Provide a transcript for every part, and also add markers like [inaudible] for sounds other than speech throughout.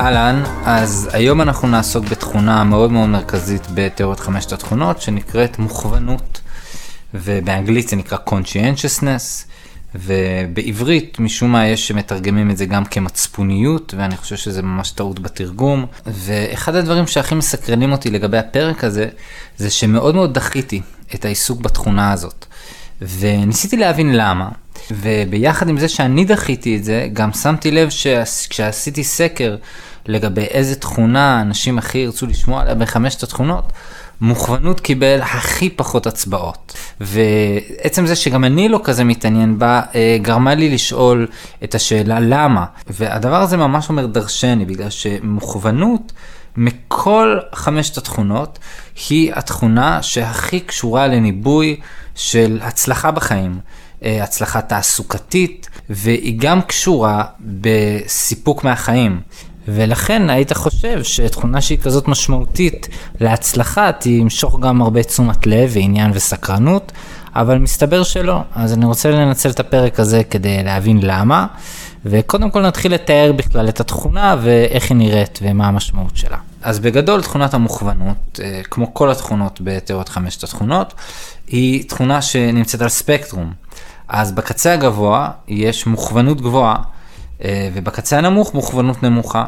אהלן, אז היום אנחנו נעסוק בתכונה מאוד מאוד מרכזית בתיאוריות חמשת התכונות שנקראת מוכוונות ובאנגלית זה נקרא conscientiousness ובעברית משום מה יש שמתרגמים את זה גם כמצפוניות ואני חושב שזה ממש טעות בתרגום ואחד הדברים שהכי מסקרנים אותי לגבי הפרק הזה זה שמאוד מאוד דחיתי את העיסוק בתכונה הזאת וניסיתי להבין למה. וביחד עם זה שאני דחיתי את זה, גם שמתי לב שכשעשיתי סקר לגבי איזה תכונה אנשים הכי ירצו לשמוע עליה בחמשת התכונות, מוכוונות קיבל הכי פחות הצבעות. ועצם זה שגם אני לא כזה מתעניין בה, אה, גרמה לי לשאול את השאלה למה. והדבר הזה ממש אומר דרשני, בגלל שמוכוונות מכל חמשת התכונות היא התכונה שהכי קשורה לניבוי של הצלחה בחיים. אה, הצלחה תעסוקתית, והיא גם קשורה בסיפוק מהחיים. ולכן היית חושב שתכונה שהיא כזאת משמעותית להצלחה תמשוך גם הרבה תשומת לב ועניין וסקרנות, אבל מסתבר שלא. אז אני רוצה לנצל את הפרק הזה כדי להבין למה, וקודם כל נתחיל לתאר בכלל את התכונה ואיך היא נראית ומה המשמעות שלה. אז בגדול תכונת המוכוונות, אה, כמו כל התכונות בתיאוריות חמשת התכונות, היא תכונה שנמצאת על ספקטרום. אז בקצה הגבוה יש מוכוונות גבוהה, אה, ובקצה הנמוך מוכוונות נמוכה.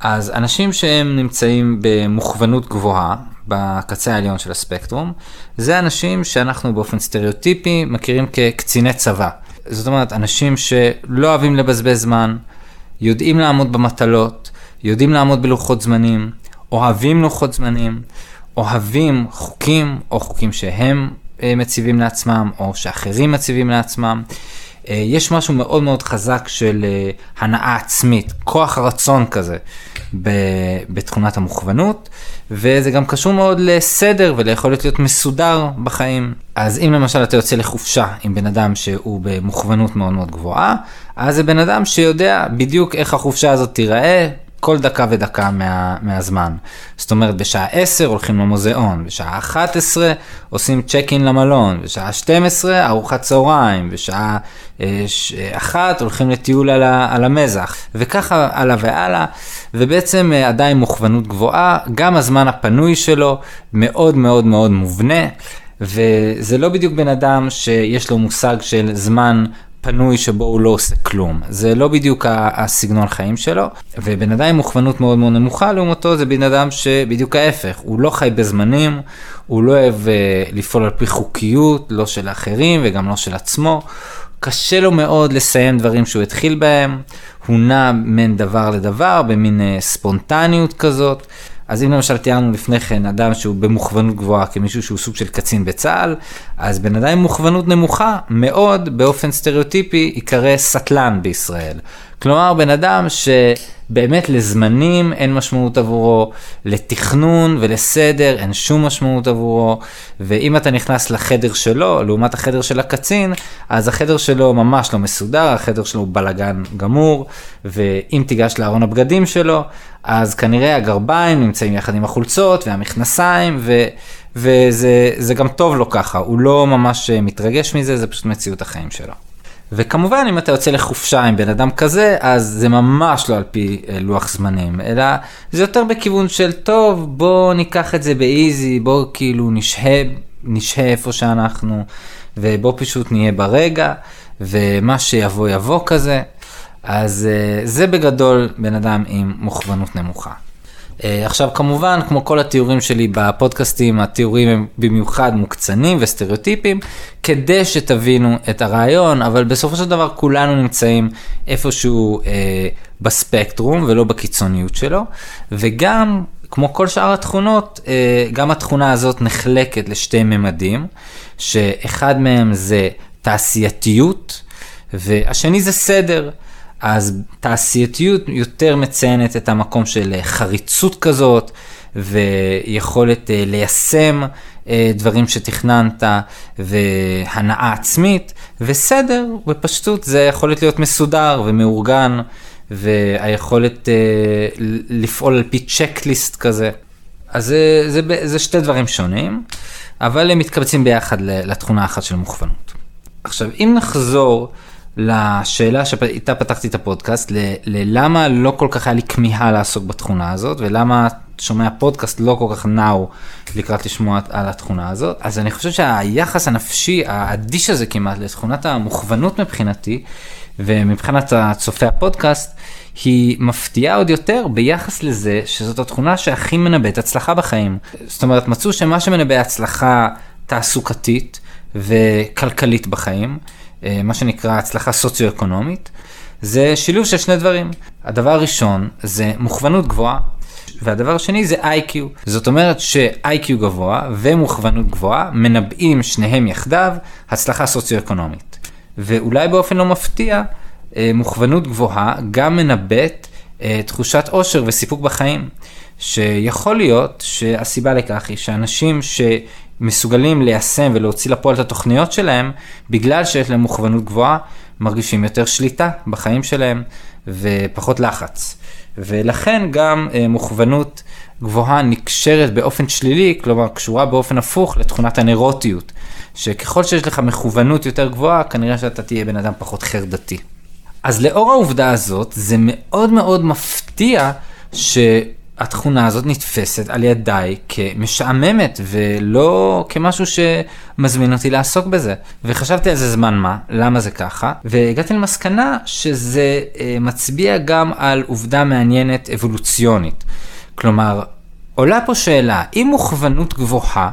אז אנשים שהם נמצאים במוכוונות גבוהה, בקצה העליון של הספקטרום, זה אנשים שאנחנו באופן סטריאוטיפי מכירים כקציני צבא. זאת אומרת, אנשים שלא אוהבים לבזבז זמן, יודעים לעמוד במטלות, יודעים לעמוד בלוחות זמנים, אוהבים לוחות זמנים, אוהבים חוקים או חוקים שהם אה, מציבים לעצמם, או שאחרים מציבים לעצמם. אה, יש משהו מאוד מאוד חזק של אה, הנאה עצמית, כוח הרצון כזה בתכונת המוכוונות, וזה גם קשור מאוד לסדר וליכולת להיות מסודר בחיים. אז אם למשל אתה יוצא לחופשה עם בן אדם שהוא במוכוונות מאוד מאוד גבוהה, אז זה בן אדם שיודע בדיוק איך החופשה הזאת תיראה, כל דקה ודקה מה, מהזמן. זאת אומרת, בשעה 10 הולכים למוזיאון, בשעה 11 עושים צ'ק אין למלון, בשעה 12 ארוחת צהריים, בשעה 1 אה, הולכים לטיול על, ה, על המזח, וככה הלאה והלאה, ובעצם אה, עדיין מוכוונות גבוהה, גם הזמן הפנוי שלו מאוד מאוד מאוד מובנה. וזה לא בדיוק בן אדם שיש לו מושג של זמן פנוי שבו הוא לא עושה כלום. זה לא בדיוק הסגנון חיים שלו, ובן אדם עם מוכוונות מאוד מאוד נמוכה לעומתו זה בן אדם שבדיוק ההפך, הוא לא חי בזמנים, הוא לא אוהב uh, לפעול על פי חוקיות, לא של האחרים וגם לא של עצמו. קשה לו מאוד לסיים דברים שהוא התחיל בהם, הוא נע בין דבר לדבר, במין uh, ספונטניות כזאת. אז אם למשל תיארנו לפני כן אדם שהוא במוכוונות גבוהה כמישהו שהוא סוג של קצין בצה"ל, אז בן אדם עם מוכוונות נמוכה מאוד באופן סטריאוטיפי ייקרא סטלן בישראל. כלומר בן אדם שבאמת לזמנים אין משמעות עבורו, לתכנון ולסדר אין שום משמעות עבורו, ואם אתה נכנס לחדר שלו, לעומת החדר של הקצין, אז החדר שלו ממש לא מסודר, החדר שלו הוא בלאגן גמור, ואם תיגש לארון הבגדים שלו, אז כנראה הגרביים נמצאים יחד עם החולצות והמכנסיים, ו... וזה גם טוב לו ככה, הוא לא ממש מתרגש מזה, זה פשוט מציאות החיים שלו. וכמובן אם אתה יוצא לחופשה עם בן אדם כזה, אז זה ממש לא על פי אה, לוח זמנים, אלא זה יותר בכיוון של טוב, בוא ניקח את זה באיזי, בוא כאילו נשהה, נשהה איפה שאנחנו, ובוא פשוט נהיה ברגע, ומה שיבוא יבוא כזה. אז אה, זה בגדול בן אדם עם מוכוונות נמוכה. אה, עכשיו כמובן, כמו כל התיאורים שלי בפודקאסטים, התיאורים הם במיוחד מוקצנים וסטריאוטיפיים, כדי שתבינו את הרעיון, אבל בסופו של דבר כולנו נמצאים איפשהו אה, בספקטרום ולא בקיצוניות שלו, וגם, כמו כל שאר התכונות, אה, גם התכונה הזאת נחלקת לשתי ממדים, שאחד מהם זה תעשייתיות, והשני זה סדר. אז תעשייתיות יותר מציינת את המקום של אה, חריצות כזאת, ויכולת אה, ליישם אה, דברים שתכננת, והנאה עצמית, וסדר בפשטות זה יכולת להיות מסודר ומאורגן, והיכולת לפעול על פי צ'קליסט כזה. אז זה, זה, זה שתי דברים שונים, אבל הם מתקבצים ביחד לתכונה אחת של מוכוונות. עכשיו, אם נחזור לשאלה שאיתה פתחתי את הפודקאסט, ללמה לא כל כך היה לי כמיהה לעסוק בתכונה הזאת, ולמה שומע פודקאסט לא כל כך נאו לקראת לשמוע על התכונה הזאת. אז אני חושב שהיחס הנפשי האדיש הזה כמעט לתכונת המוכוונות מבחינתי, ומבחינת הצופי הפודקאסט, היא מפתיעה עוד יותר ביחס לזה שזאת התכונה שהכי מנבאת הצלחה בחיים. זאת אומרת, מצאו שמה שמנבא הצלחה תעסוקתית וכלכלית בחיים, מה שנקרא הצלחה סוציו-אקונומית, זה שילוב של שני דברים. הדבר הראשון זה מוכוונות גבוהה, והדבר השני זה איי-קיו. זאת אומרת שאיי-קיו גבוה ומוכוונות גבוהה מנבאים שניהם יחדיו הצלחה סוציו-אקונומית. ואולי באופן לא מפתיע, אה, מוכוונות גבוהה גם מנבאת אה, תחושת עושר וסיפוק בחיים. שיכול להיות שהסיבה לכך היא שאנשים שמסוגלים ליישם ולהוציא לפועל את התוכניות שלהם, בגלל שיש להם מוכוונות גבוהה, מרגישים יותר שליטה בחיים שלהם ופחות לחץ. ולכן גם אה, מוכוונות גבוהה נקשרת באופן שלילי, כלומר קשורה באופן הפוך לתכונת הנרוטיות, שככל שיש לך מכוונות יותר גבוהה, כנראה שאתה תהיה בן אדם פחות חרדתי. אז לאור העובדה הזאת, זה מאוד מאוד מפתיע ש... התכונה הזאת נתפסת על ידיי כמשעממת ולא כמשהו שמזמין אותי לעסוק בזה. וחשבתי על זה זמן מה, למה זה ככה, והגעתי למסקנה שזה אה, מצביע גם על עובדה מעניינת אבולוציונית. כלומר, עולה פה שאלה, אם מוכוונות גבוהה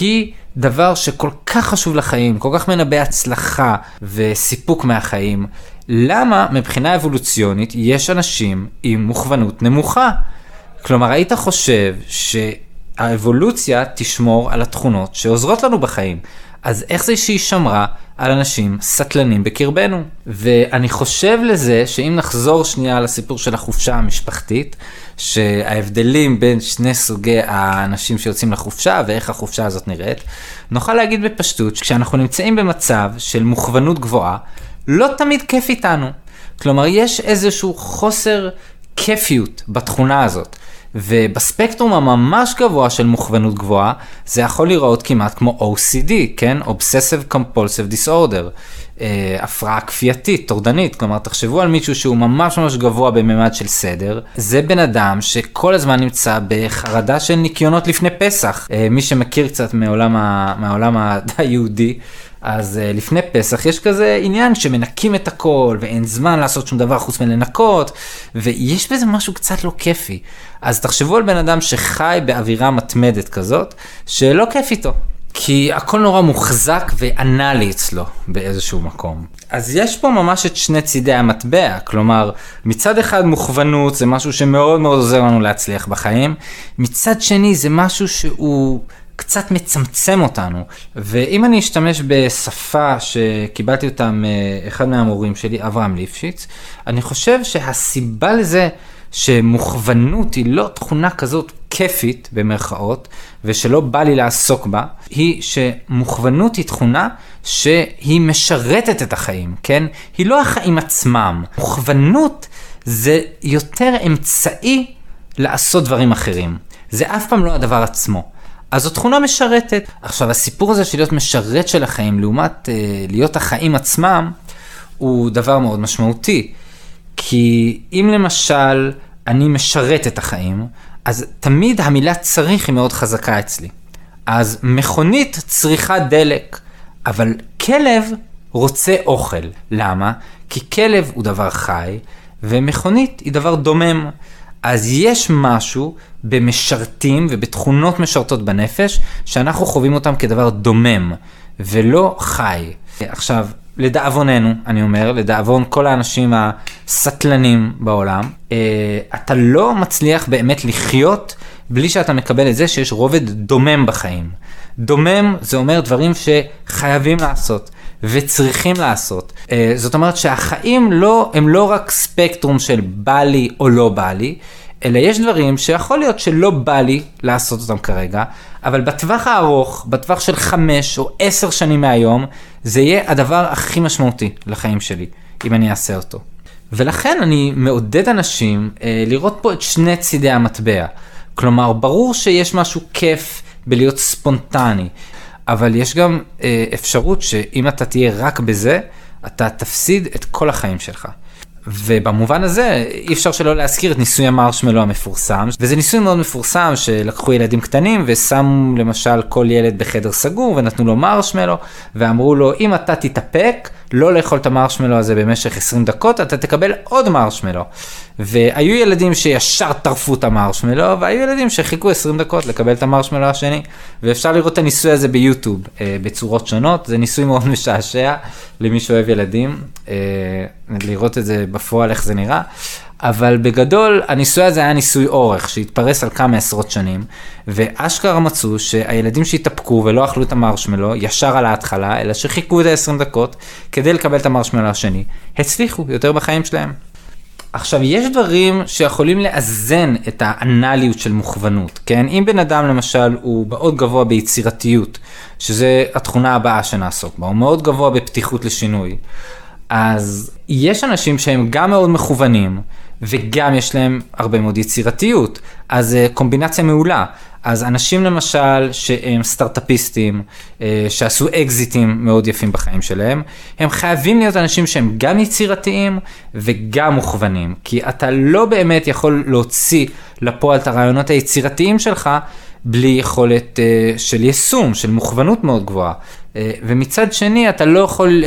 היא דבר שכל כך חשוב לחיים, כל כך מנבא הצלחה וסיפוק מהחיים, למה מבחינה אבולוציונית יש אנשים עם מוכוונות נמוכה? כלומר, היית חושב שהאבולוציה תשמור על התכונות שעוזרות לנו בחיים. אז איך זה שהיא שמרה על אנשים סטלנים בקרבנו? ואני חושב לזה שאם נחזור שנייה לסיפור של החופשה המשפחתית, שההבדלים בין שני סוגי האנשים שיוצאים לחופשה ואיך החופשה הזאת נראית, נוכל להגיד בפשטות שכשאנחנו נמצאים במצב של מוכוונות גבוהה, לא תמיד כיף איתנו. כלומר, יש איזשהו חוסר כיפיות בתכונה הזאת. ובספקטרום הממש גבוה של מוכוונות גבוהה, זה יכול להיראות כמעט כמו OCD, כן? Obsessive Compulsive Disorder, אה, הפרעה כפייתית, טורדנית, כלומר תחשבו על מישהו שהוא ממש ממש גבוה בממד של סדר, זה בן אדם שכל הזמן נמצא בחרדה של ניקיונות לפני פסח. אה, מי שמכיר קצת מעולם, ה... מהעולם [laughs] היהודי, אז uh, לפני פסח יש כזה עניין שמנקים את הכל ואין זמן לעשות שום דבר חוץ מלנקות ויש בזה משהו קצת לא כיפי. אז תחשבו על בן אדם שחי באווירה מתמדת כזאת שלא כיף איתו. כי הכל נורא מוחזק ואנאלי אצלו באיזשהו מקום. אז יש פה ממש את שני צידי המטבע, כלומר, מצד אחד מוכוונות זה משהו שמאוד מאוד עוזר לנו להצליח בחיים, מצד שני זה משהו שהוא קצת מצמצם אותנו. ואם אני אשתמש בשפה שקיבלתי אותה מאחד מהמורים שלי, אברהם ליפשיץ, אני חושב שהסיבה לזה שמוכוונות היא לא תכונה כזאת כיפית במרכאות, ושלא בא לי לעסוק בה, היא שמוכוונות היא תכונה שהיא משרתת את החיים, כן? היא לא החיים עצמם. מוכוונות זה יותר אמצעי לעשות דברים אחרים. זה אף פעם לא הדבר עצמו. אז זו תכונה משרתת. עכשיו, הסיפור הזה של להיות משרת של החיים לעומת אה, להיות החיים עצמם, הוא דבר מאוד משמעותי. כי אם למשל אני משרת את החיים, אז תמיד המילה צריך היא מאוד חזקה אצלי. אז מכונית צריכה דלק, אבל כלב רוצה אוכל. למה? כי כלב הוא דבר חי, ומכונית היא דבר דומם. אז יש משהו במשרתים ובתכונות משרתות בנפש, שאנחנו חווים אותם כדבר דומם, ולא חי. עכשיו, לדאבוננו, אני אומר, לדאבון כל האנשים הסטלנים בעולם, אה, אתה לא מצליח באמת לחיות בלי שאתה מקבל את זה שיש רובד דומם בחיים. דומם זה אומר דברים שחייבים לעשות. וצריכים לעשות. אה, זאת אומרת שהחיים לא, הם לא רק ספקטרום של בא לי או לא בא לי, אלא יש דברים שיכול להיות שלא בא לי לעשות אותם כרגע, אבל בטווח הארוך, בטווח של חמש או עשר שנים מהיום, זה יהיה הדבר הכי משמעותי לחיים שלי, אם אני אעשה אותו. ולכן אני מעודד אנשים אה, לראות פה את שני צידי המטבע. כלומר, ברור שיש משהו כיף בלהיות ספונטני, אבל יש גם אה, אפשרות שאם אתה תהיה רק בזה, אתה תפסיד את כל החיים שלך. ובמובן הזה אי אפשר שלא להזכיר את ניסוי המרשמלו המפורסם וזה ניסוי מאוד מפורסם שלקחו ילדים קטנים ושמו למשל כל ילד בחדר סגור ונתנו לו מרשמלו ואמרו לו אם אתה תתאפק לא לאכול את המרשמלו הזה במשך 20 דקות אתה תקבל עוד מרשמלו. והיו ילדים שישר טרפו את המרשמלו והיו ילדים שחיכו 20 דקות לקבל את המרשמלו השני ואפשר לראות את הניסוי הזה ביוטיוב אה, בצורות שונות זה ניסוי מאוד משעשע למי שאוהב ילדים אה, לראות את זה בפועל איך זה נראה. אבל בגדול הניסוי הזה היה ניסוי אורך שהתפרס על כמה עשרות שנים ואשכרה מצאו שהילדים שהתאפקו ולא אכלו את המרשמלו ישר על ההתחלה אלא שחיכו את ה-20 דקות כדי לקבל את המרשמלו השני הצליחו יותר בחיים שלהם. עכשיו, יש דברים שיכולים לאזן את האנליות של מוכוונות, כן? אם בן אדם למשל הוא מאוד גבוה ביצירתיות, שזה התכונה הבאה שנעסוק בה, הוא מאוד גבוה בפתיחות לשינוי, אז יש אנשים שהם גם מאוד מכוונים, וגם יש להם הרבה מאוד יצירתיות, אז אה, קומבינציה מעולה. אז אנשים למשל שהם סטארטאפיסטים, אה, שעשו אקזיטים מאוד יפים בחיים שלהם, הם חייבים להיות אנשים שהם גם יצירתיים וגם מוכוונים, כי אתה לא באמת יכול להוציא לפועל את הרעיונות היצירתיים שלך בלי יכולת uh, של יישום, של מוכוונות מאוד גבוהה. ומצד שני, אתה לא יכול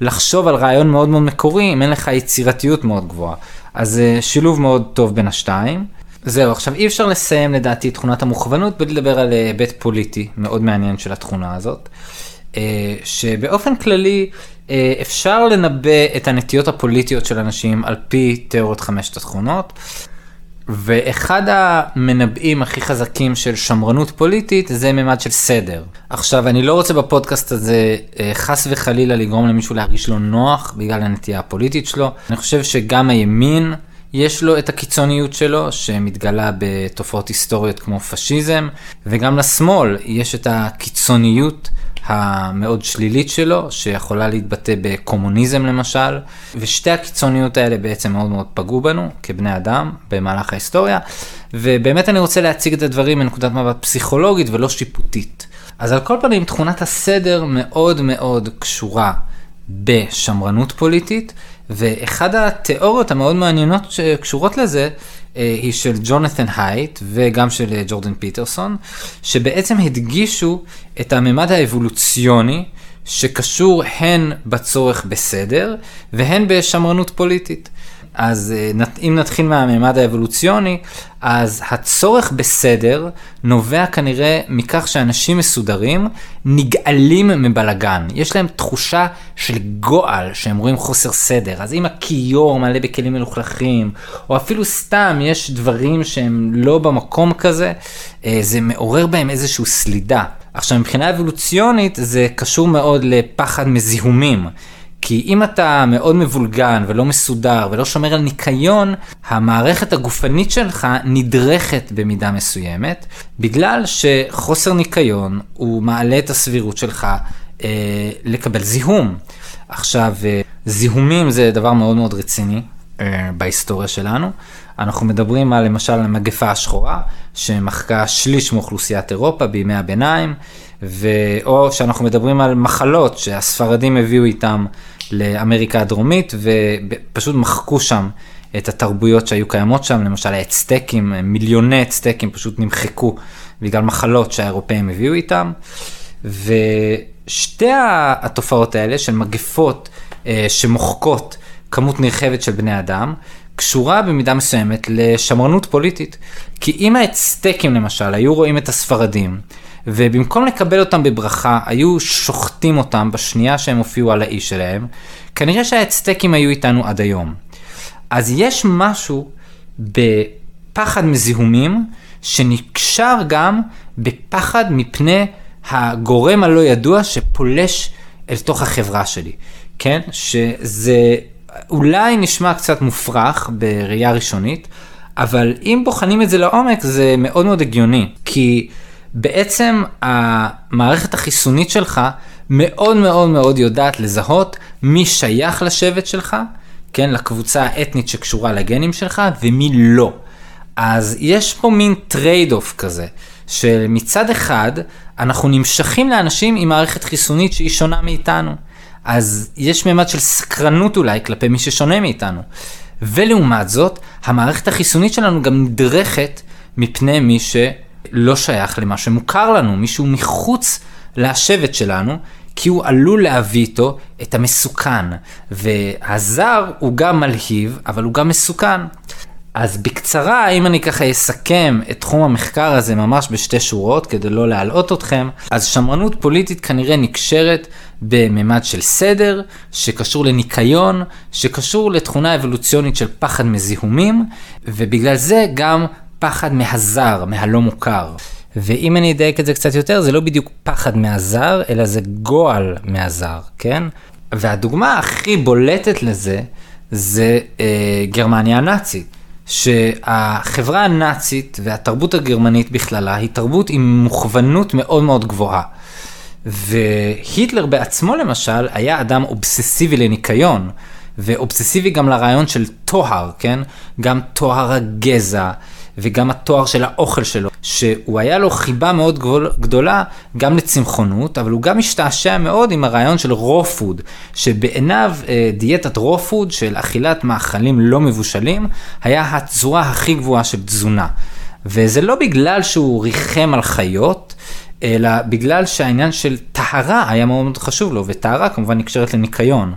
לחשוב על רעיון מאוד מאוד מקורי אם אין לך יצירתיות מאוד גבוהה. אז שילוב מאוד טוב בין השתיים. זהו, עכשיו אי אפשר לסיים לדעתי את תכונת המוכוונות בלי לדבר על היבט פוליטי מאוד מעניין של התכונה הזאת. שבאופן כללי אפשר לנבא את הנטיות הפוליטיות של אנשים על פי תיאוריות חמשת התכונות. ואחד המנבאים הכי חזקים של שמרנות פוליטית זה ממד של סדר. עכשיו, אני לא רוצה בפודקאסט הזה אה, חס וחלילה לגרום למישהו להרגיש לא נוח בגלל הנטייה הפוליטית שלו. אני חושב שגם הימין יש לו את הקיצוניות שלו שמתגלה בתופעות היסטוריות כמו פשיזם, וגם לשמאל יש את הקיצוניות. המאוד שלילית שלו, שיכולה להתבטא בקומוניזם למשל, ושתי הקיצוניות האלה בעצם מאוד מאוד פגעו בנו כבני אדם במהלך ההיסטוריה, ובאמת אני רוצה להציג את הדברים מנקודת מבט פסיכולוגית ולא שיפוטית. אז על כל פנים תכונת הסדר מאוד מאוד קשורה בשמרנות פוליטית, ואחד התיאוריות המאוד מעניינות שקשורות לזה, אה, היא של ג'ונתן הייט וגם של אה, ג'ורדן פיטרסון, שבעצם הדגישו את הממד האבולוציוני שקשור הן בצורך בסדר והן בשמרנות פוליטית. אז אה, אם נתחיל מהמימד האבולוציוני, אז הצורך בסדר נובע כנראה מכך שאנשים מסודרים נגאלים מבלגן. יש להם תחושה של גועל שהם רואים חוסר סדר. אז אם הכיור מלא בכלים מלוכלכים, או אפילו סתם יש דברים שהם לא במקום כזה, אה, זה מעורר בהם איזושהי סלידה. עכשיו מבחינה אבולוציונית זה קשור מאוד לפחד מזיהומים. כי אם אתה מאוד מבולגן ולא מסודר ולא שומר על ניקיון, המערכת הגופנית שלך נדרכת במידה מסוימת, בגלל שחוסר ניקיון הוא מעלה את הסבירות שלך אה, לקבל זיהום. עכשיו, אה, זיהומים זה דבר מאוד מאוד רציני אה, בהיסטוריה שלנו. אנחנו מדברים על למשל המגפה השחורה, שמחקה שליש מאוכלוסיית אירופה בימי הביניים, ו... או שאנחנו מדברים על מחלות שהספרדים הביאו איתם לאמריקה הדרומית, ופשוט מחקו שם את התרבויות שהיו קיימות שם, למשל האצטקים, מיליוני אצטקים פשוט נמחקו בגלל מחלות שהאירופאים הביאו איתם. ושתי התופעות האלה של מגפות אה, שמוחקות כמות נרחבת של בני אדם, קשורה במידה מסוימת לשמרנות פוליטית. כי אם האצטקים למשל היו רואים את הספרדים, ובמקום לקבל אותם בברכה, היו שוחטים אותם בשנייה שהם הופיעו על האי שלהם, כנראה שהאצטקים היו איתנו עד היום. אז יש משהו בפחד מזיהומים, שנקשר גם בפחד מפני הגורם הלא ידוע שפולש אל תוך החברה שלי, כן? שזה אולי נשמע קצת מופרך בראייה ראשונית, אבל אם בוחנים את זה לעומק זה מאוד מאוד הגיוני, כי בעצם המערכת החיסונית שלך מאוד מאוד מאוד יודעת לזהות מי שייך לשבט שלך, כן, לקבוצה האתנית שקשורה לגנים שלך, ומי לא. אז יש פה מין trade-off כזה, שמצד אחד אנחנו נמשכים לאנשים עם מערכת חיסונית שהיא שונה מאיתנו. אז יש ממד של סקרנות אולי כלפי מי ששונה מאיתנו. ולעומת זאת, המערכת החיסונית שלנו גם נדרכת מפני מי שלא שייך למה שמוכר לנו, מישהו מחוץ לשבט שלנו, כי הוא עלול להביא איתו את המסוכן. והזר הוא גם מלהיב, אבל הוא גם מסוכן. אז בקצרה, אם אני ככה אסכם את תחום המחקר הזה ממש בשתי שורות, כדי לא להלאות אתכם, אז שמרנות פוליטית כנראה נקשרת בממד של סדר, שקשור לניקיון, שקשור לתכונה אבולוציונית של פחד מזיהומים, ובגלל זה גם פחד מהזר, מהלא מוכר. ואם אני אדייק את זה קצת יותר, זה לא בדיוק פחד מהזר, אלא זה גועל מהזר, כן? והדוגמה הכי בולטת לזה, זה אה, גרמניה הנאצית. שהחברה הנאצית והתרבות הגרמנית בכללה היא תרבות עם מוכוונות מאוד מאוד גבוהה. והיטלר בעצמו למשל היה אדם אובססיבי לניקיון, ואובססיבי גם לרעיון של טוהר, כן? גם טוהר הגזע, וגם הטוהר של האוכל שלו, שהוא היה לו חיבה מאוד גדולה גם לצמחונות, אבל הוא גם השתעשע מאוד עם הרעיון של raw food, שבעיניו אה, דיאטת raw food של אכילת מאכלים לא מבושלים, היה הצורה הכי גבוהה של תזונה. וזה לא בגלל שהוא ריחם על חיות, אלא בגלל שהעניין של טהרה היה מאוד חשוב לו, וטהרה כמובן נקשרת לניקיון.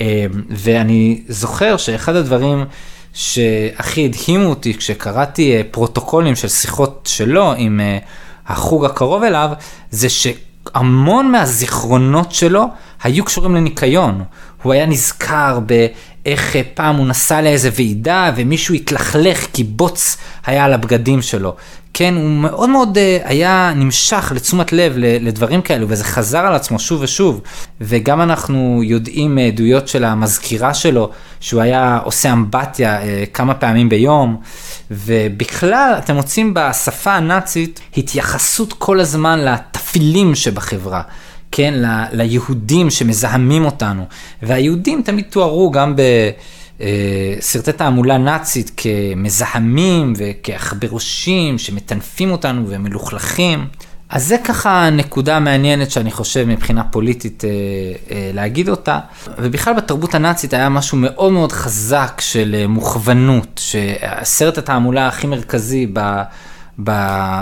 אה, ואני זוכר שאחד הדברים שהכי הדהימו אותי כשקראתי אה, פרוטוקולים של שיחות שלו עם אה, החוג הקרוב אליו, זה שהמון מהזיכרונות שלו היו קשורים לניקיון. הוא היה נזכר באיך אה, פעם הוא נסע לאיזה ועידה ומישהו התלכלך כי בוץ היה על הבגדים שלו. כן, הוא מאוד מאוד uh, היה נמשך לתשומת לב לדברים כאלו, וזה חזר על עצמו שוב ושוב. וגם אנחנו יודעים מעדויות של המזכירה שלו, שהוא היה עושה אמבטיה uh, כמה פעמים ביום, ובכלל, אתם מוצאים בשפה הנאצית התייחסות כל הזמן לתפילים שבחברה. כן, ל, ליהודים שמזהמים אותנו. והיהודים תמיד תוארו גם ב... אה, סרטי תעמולה נאצית כמזהמים וכעכברושים שמטנפים אותנו ומלוכלכים. אז זה ככה נקודה מעניינת שאני חושב מבחינה פוליטית אה, אה, להגיד אותה. ובכלל בתרבות הנאצית היה משהו מאוד מאוד חזק של אה, מוכוונות, שסרט התעמולה הכי מרכזי ב...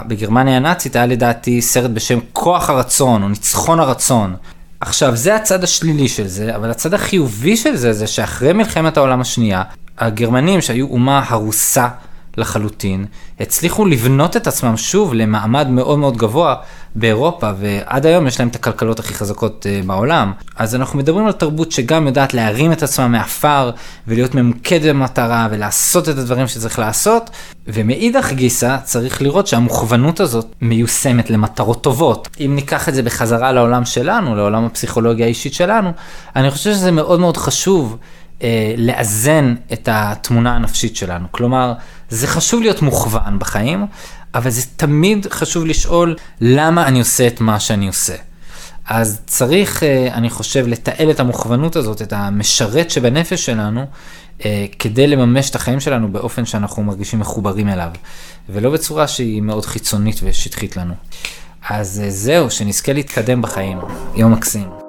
בגרמניה הנאצית היה לדעתי סרט בשם כוח הרצון או ניצחון הרצון. עכשיו, זה הצד השלילי של זה, אבל הצד החיובי של זה, זה שאחרי מלחמת העולם השנייה, הגרמנים שהיו אומה הרוסה לחלוטין, הצליחו לבנות את עצמם שוב למעמד מאוד מאוד גבוה באירופה, ועד היום יש להם את הכלכלות הכי חזקות uh, בעולם. אז אנחנו מדברים על תרבות שגם יודעת להרים את עצמה מעפר, ולהיות ממוקדת במטרה, ולעשות את הדברים שצריך לעשות, ומאידך גיסא צריך לראות שהמוכוונות הזאת מיושמת למטרות טובות. אם ניקח את זה בחזרה לעולם שלנו, לעולם הפסיכולוגיה האישית שלנו, אני חושב שזה מאוד מאוד חשוב. אה, לאזן את התמונה הנפשית שלנו. כלומר, זה חשוב להיות מוכוון בחיים, אבל זה תמיד חשוב לשאול למה אני עושה את מה שאני עושה. אז צריך, אה, אני חושב, לתעל את המוכוונות הזאת, את המשרת שבנפש שלנו, אה, כדי לממש את החיים שלנו באופן שאנחנו מרגישים מחוברים אליו, ולא בצורה שהיא מאוד חיצונית ושטחית לנו. אז זהו, שנזכה להתקדם בחיים. יום מקסים.